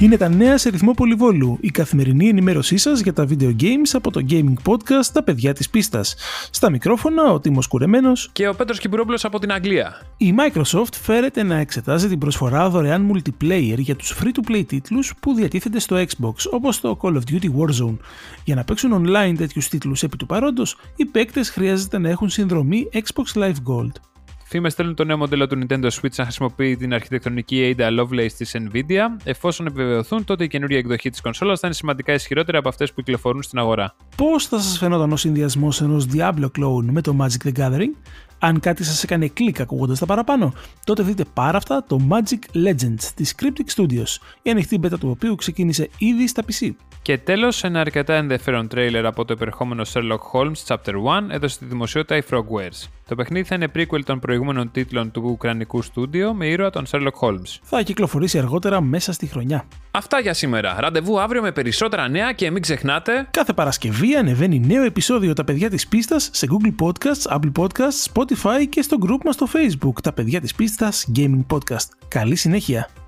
Είναι τα νέα σε ρυθμό πολυβόλου, η καθημερινή ενημέρωσή σας για τα video games από το gaming podcast Τα παιδιά της πίστας. Στα μικρόφωνα ο Τίμος Κουρεμένος και ο Πέτρος Κυπουρόπουλος από την Αγγλία. Η Microsoft φέρεται να εξετάζει την προσφορά δωρεάν multiplayer για τους free-to-play τίτλους που διατίθενται στο Xbox, όπως το Call of Duty Warzone. Για να παίξουν online τέτοιους τίτλους επί του παρόντος, οι παίκτες χρειάζεται να έχουν συνδρομή Xbox Live Gold. Φήμε στέλνουν το νέο μοντέλο του Nintendo Switch να χρησιμοποιεί την αρχιτεκτονική Ada Lovelace της Nvidia. Εφόσον επιβεβαιωθούν, τότε η καινούργια εκδοχή της κονσόλας θα είναι σημαντικά ισχυρότερη από αυτές που κυκλοφορούν στην αγορά. Πώς θα σας φαινόταν ο συνδυασμός ενός Diablo Clone με το Magic the Gathering, αν κάτι σας έκανε κλικ ακούγοντας τα παραπάνω, τότε δείτε πάρα αυτά το Magic Legends της Cryptic Studios, η ανοιχτή beta του οποίου ξεκίνησε ήδη στα PC. Και τέλος, ένα αρκετά ενδιαφέρον τρέιλερ από το επερχόμενο Sherlock Holmes Chapter 1 έδωσε τη δημοσιότητα η Frogwares. Το παιχνίδι θα είναι prequel των προηγούμενων τίτλων του ουκρανικού στούντιο με ήρωα τον Sherlock Holmes. Θα κυκλοφορήσει αργότερα μέσα στη χρονιά. Αυτά για σήμερα. Ραντεβού αύριο με περισσότερα νέα και μην ξεχνάτε. Κάθε Παρασκευή ανεβαίνει νέο επεισόδιο Τα παιδιά της πίστας σε Google Podcasts, Apple Podcasts, Spotify και στο group μας στο Facebook Τα παιδιά της πίστας Gaming Podcast. Καλή συνέχεια.